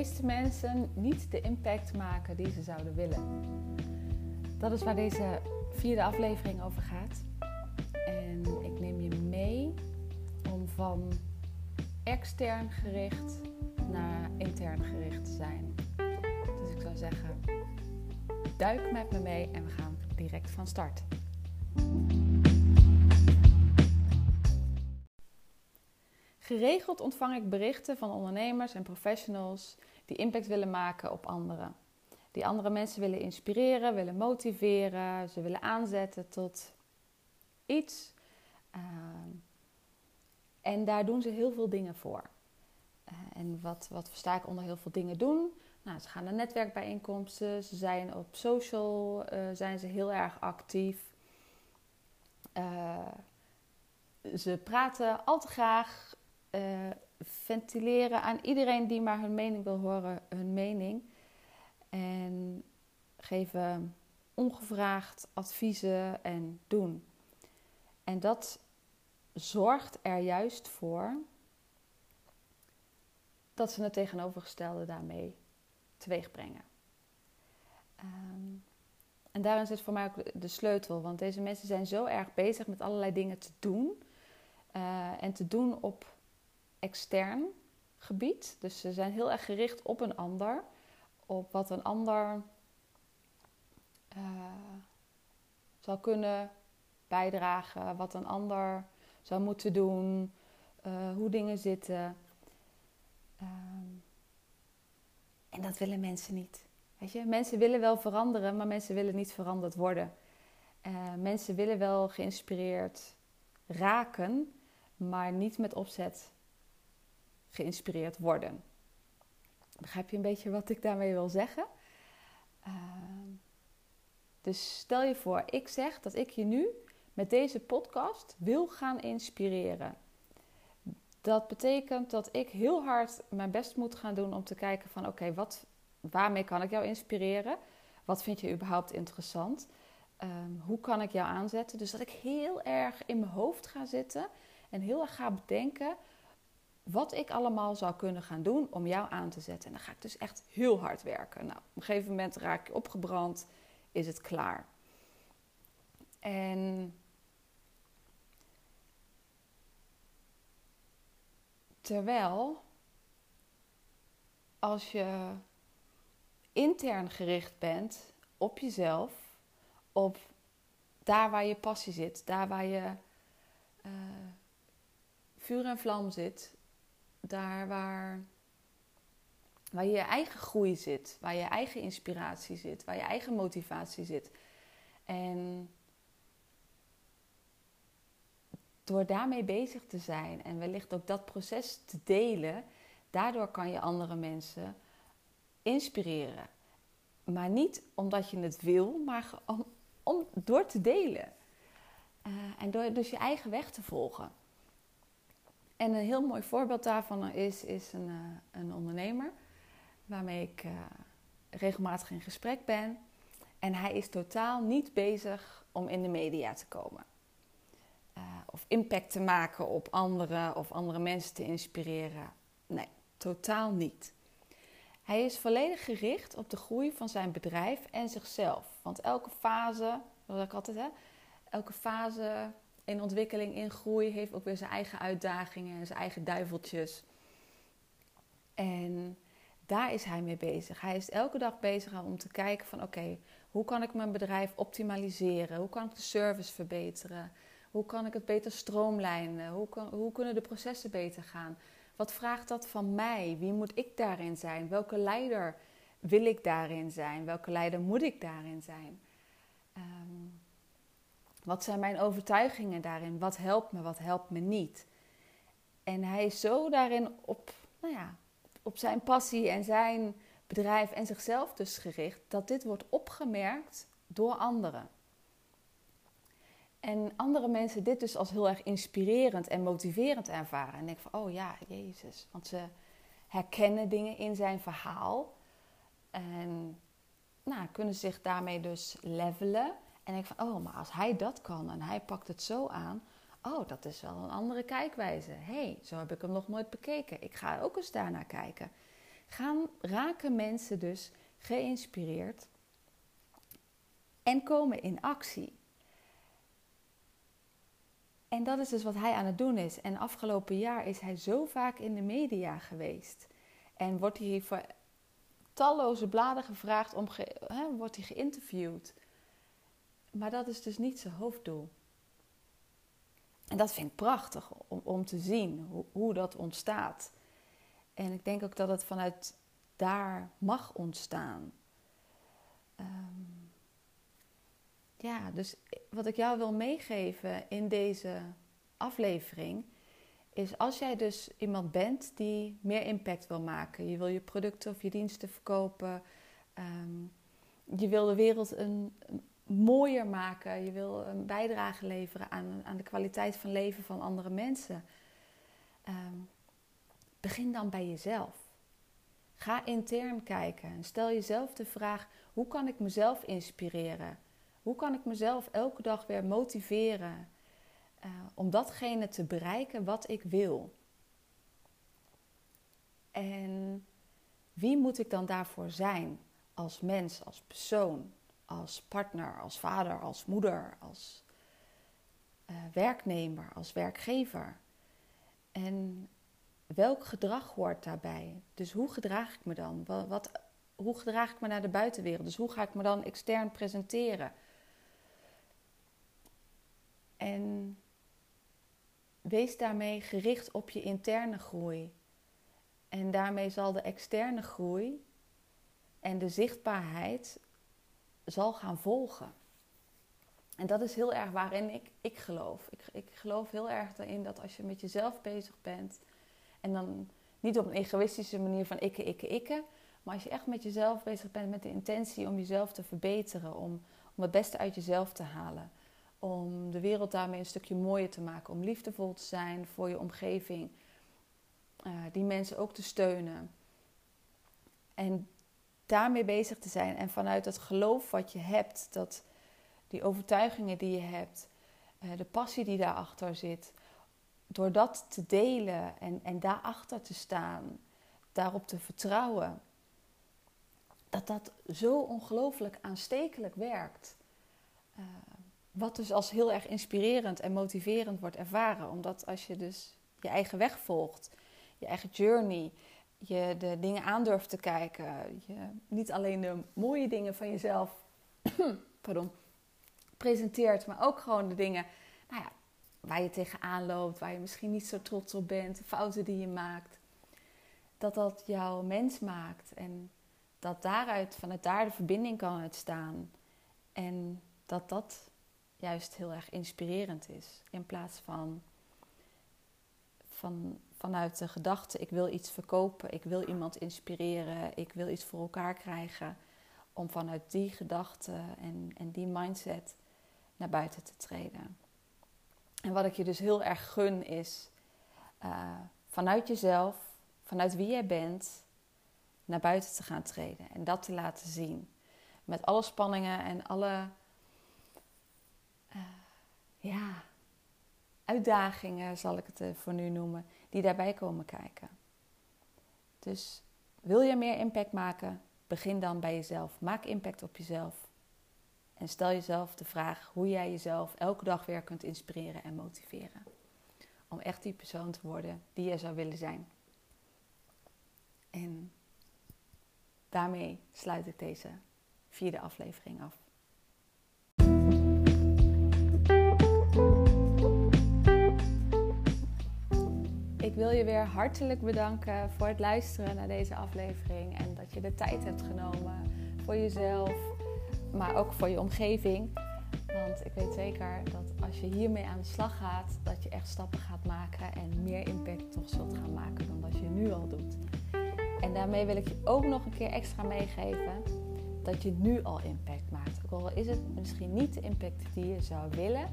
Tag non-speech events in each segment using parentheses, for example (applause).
meeste mensen niet de impact maken die ze zouden willen. Dat is waar deze vierde aflevering over gaat. En ik neem je mee om van extern gericht naar intern gericht te zijn. Dus ik zou zeggen, duik met me mee en we gaan direct van start. Geregeld ontvang ik berichten van ondernemers en professionals die impact willen maken op anderen. Die andere mensen willen inspireren, willen motiveren, ze willen aanzetten tot iets. Ehm, en daar doen ze heel veel dingen voor. Uh, en wat, wat versta ik onder heel veel dingen doen? Nou, ze gaan naar netwerkbijeenkomsten, ze zijn op social, uh, zijn ze heel erg actief. Uh, ze praten al te graag uh, ventileren aan iedereen die maar hun mening wil horen, hun mening. En geven ongevraagd adviezen en doen. En dat zorgt er juist voor dat ze het tegenovergestelde daarmee teweeg brengen. Um, en daarin zit voor mij ook de sleutel, want deze mensen zijn zo erg bezig met allerlei dingen te doen. Uh, en te doen op extern gebied. Dus ze zijn heel erg gericht op een ander, op wat een ander uh, zou kunnen bijdragen, wat een ander zou moeten doen, uh, hoe dingen zitten. Um, en dat willen mensen niet. Weet je, mensen willen wel veranderen, maar mensen willen niet veranderd worden. Uh, mensen willen wel geïnspireerd raken, maar niet met opzet geïnspireerd worden. Begrijp je een beetje wat ik daarmee wil zeggen? Uh, dus stel je voor, ik zeg dat ik je nu met deze podcast wil gaan inspireren. Dat betekent dat ik heel hard mijn best moet gaan doen om te kijken van oké, wat, waarmee kan ik jou inspireren? Wat vind je überhaupt interessant? Um, hoe kan ik jou aanzetten? Dus dat ik heel erg in mijn hoofd ga zitten en heel erg ga bedenken wat ik allemaal zou kunnen gaan doen om jou aan te zetten. En dan ga ik dus echt heel hard werken. Nou, op een gegeven moment raak ik opgebrand, is het klaar. En terwijl als je intern gericht bent op jezelf, op daar waar je passie zit, daar waar je uh, vuur en vlam zit, daar waar, waar je eigen groei zit, waar je eigen inspiratie zit, waar je eigen motivatie zit. En door daarmee bezig te zijn en wellicht ook dat proces te delen, daardoor kan je andere mensen inspireren. Maar niet omdat je het wil, maar om, door te delen. Uh, en door dus je eigen weg te volgen. En een heel mooi voorbeeld daarvan is, is een, uh, een ondernemer waarmee ik uh, regelmatig in gesprek ben. En hij is totaal niet bezig om in de media te komen. Uh, of impact te maken op anderen of andere mensen te inspireren. Nee, totaal niet. Hij is volledig gericht op de groei van zijn bedrijf en zichzelf. Want elke fase, zoals ik altijd hè, elke fase in ontwikkeling, in groei, heeft ook weer zijn eigen uitdagingen en zijn eigen duiveltjes. En daar is hij mee bezig. Hij is elke dag bezig om te kijken van oké, hoe kan ik mijn bedrijf optimaliseren? Hoe kan ik de service verbeteren? Hoe kan ik het beter stroomlijnen? Hoe, hoe kunnen de processen beter gaan? Wat vraagt dat van mij? Wie moet ik daarin zijn? Welke leider wil ik daarin zijn? Welke leider moet ik daarin zijn? Um, wat zijn mijn overtuigingen daarin? Wat helpt me, wat helpt me niet? En hij is zo daarin op, nou ja, op zijn passie en zijn bedrijf en zichzelf dus gericht, dat dit wordt opgemerkt door anderen. En andere mensen dit dus als heel erg inspirerend en motiverend ervaren. En denk van, oh ja, Jezus. Want ze herkennen dingen in zijn verhaal. En nou, kunnen zich daarmee dus levelen. En ik van, oh, maar als hij dat kan en hij pakt het zo aan, oh, dat is wel een andere kijkwijze. Hé, hey, zo heb ik hem nog nooit bekeken. Ik ga ook eens daarnaar kijken. gaan, raken mensen dus geïnspireerd en komen in actie. En dat is dus wat hij aan het doen is. En afgelopen jaar is hij zo vaak in de media geweest. En wordt hij voor talloze bladen gevraagd om hè, wordt hij geïnterviewd. Maar dat is dus niet zijn hoofddoel. En dat vind ik prachtig om, om te zien hoe, dat ontstaat. En ik denk ook dat het vanuit daar mag ontstaan. Um, ja, dus wat ik jou wil meegeven in deze aflevering is als jij dus iemand bent die meer impact wil maken, je wil je producten of je diensten verkopen, ehm, je wil de wereld een, mooier maken, je wil een bijdrage leveren aan, aan de kwaliteit van leven van andere mensen, ehm, begin dan bij jezelf. Ga intern kijken en stel jezelf de vraag: hoe kan ik mezelf inspireren? Hoe kan ik mezelf elke dag weer motiveren uh, om datgene te bereiken wat ik wil? En wie moet ik dan daarvoor zijn? Als mens, als persoon, als partner, als vader, als moeder, als uh, werknemer, als werkgever. En welk gedrag hoort daarbij? Dus hoe gedraag ik me dan? Wat, hoe gedraag ik me naar de buitenwereld? Dus hoe ga ik me dan extern presenteren? En wees daarmee gericht op je interne groei. En daarmee zal de externe groei en de zichtbaarheid zal gaan volgen. En dat is heel erg waarin ik, ik geloof. Ik, ik geloof heel erg erin dat als je met jezelf bezig bent, en dan niet op een egoïstische manier van ikke, ikke, ikke, maar als je echt met jezelf bezig bent met de intentie om jezelf te verbeteren, om, om het beste uit jezelf te halen, om de wereld daarmee een stukje mooier te maken. Om liefdevol te zijn voor je omgeving. Uh, die mensen ook te steunen. En daarmee bezig te zijn. En vanuit het geloof wat je hebt, dat die overtuigingen die je hebt, uh, de passie die daarachter zit. Door dat te delen en, en daarachter te staan, daarop te vertrouwen. Dat dat zo ongelooflijk aanstekelijk werkt. Uh, wat dus als heel erg inspirerend en motiverend wordt ervaren. Omdat als je dus je eigen weg volgt, je eigen journey, je de dingen aandurft te kijken, je niet alleen de mooie dingen van jezelf (clears throat) pardon, presenteert, maar ook gewoon de dingen nou ja, waar je tegenaan loopt, waar je misschien niet zo trots op bent, de fouten die je maakt. Dat dat jouw mens maakt en dat daaruit, vanuit daar de verbinding kan uitstaan. En dat dat juist heel erg inspirerend is. In plaats van, van vanuit de gedachte: ik wil iets verkopen, ik wil iemand inspireren, ik wil iets voor elkaar krijgen. Om vanuit die gedachte en, en die mindset naar buiten te treden. En wat ik je dus heel erg gun is uh, vanuit jezelf, vanuit wie jij bent, naar buiten te gaan treden en dat te laten zien. Met alle spanningen en alle ja, uitdagingen, zal ik het voor nu noemen, die daarbij komen kijken. Dus wil je meer impact maken? Begin dan bij jezelf. Maak impact op jezelf. En stel jezelf de vraag hoe jij jezelf elke dag weer kunt inspireren en motiveren. Om echt die persoon te worden die je zou willen zijn. En daarmee sluit ik deze vierde aflevering af. Ik wil je weer hartelijk bedanken voor het luisteren naar deze aflevering en dat je de tijd hebt genomen voor jezelf, maar ook voor je omgeving. Want ik weet zeker dat als je hiermee aan de slag gaat, dat je echt stappen gaat maken en meer impact toch zult gaan maken dan dat je nu al doet. En daarmee wil ik je ook nog een keer extra meegeven dat je nu al impact maakt. Ook al is het misschien niet de impact die je zou willen,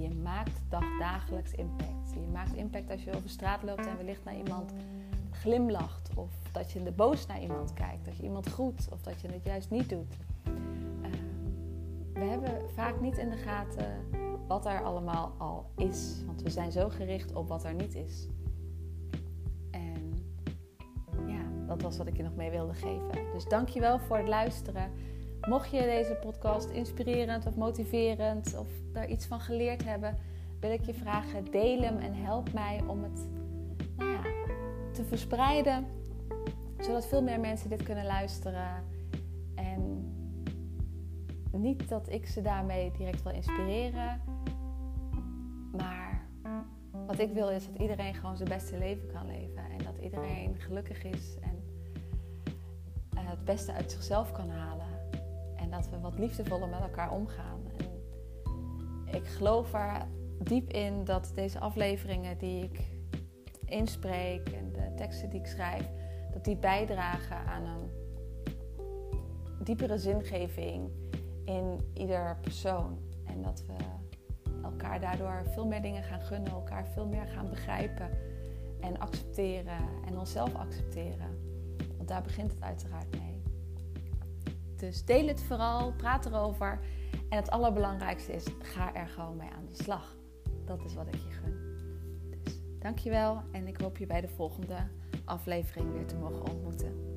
je maakt dagdagelijks impact. Je maakt impact als je over straat loopt en wellicht naar iemand glimlacht. Of dat je de boos naar iemand kijkt. Dat je iemand groet of dat je het juist niet doet. Uh, we hebben vaak niet in de gaten wat er allemaal al is. Want we zijn zo gericht op wat er niet is. En ja, dat was wat ik je nog mee wilde geven. Dus dankjewel voor het luisteren. Mocht je deze podcast inspirerend of motiverend of daar iets van geleerd hebben, wil ik je vragen: deel hem en help mij om het nou ja, te verspreiden, zodat veel meer mensen dit kunnen luisteren. En niet dat ik ze daarmee direct wil inspireren, maar wat ik wil is dat iedereen gewoon zijn beste leven kan leven en dat iedereen gelukkig is en eh, het beste uit zichzelf kan halen. Dat we wat liefdevoller met elkaar omgaan. En ik geloof er diep in dat deze afleveringen die ik inspreek en de teksten die ik schrijf, dat die bijdragen aan een diepere zingeving in ieder persoon. En dat we elkaar daardoor veel meer dingen gaan gunnen, elkaar veel meer gaan begrijpen en accepteren en onszelf accepteren. Want daar begint het uiteraard mee. Dus deel het vooral, praat erover. En het allerbelangrijkste is, ga er gewoon mee aan de slag. Dat is wat ik je gun. Dus dankjewel en ik hoop je bij de volgende aflevering weer te mogen ontmoeten.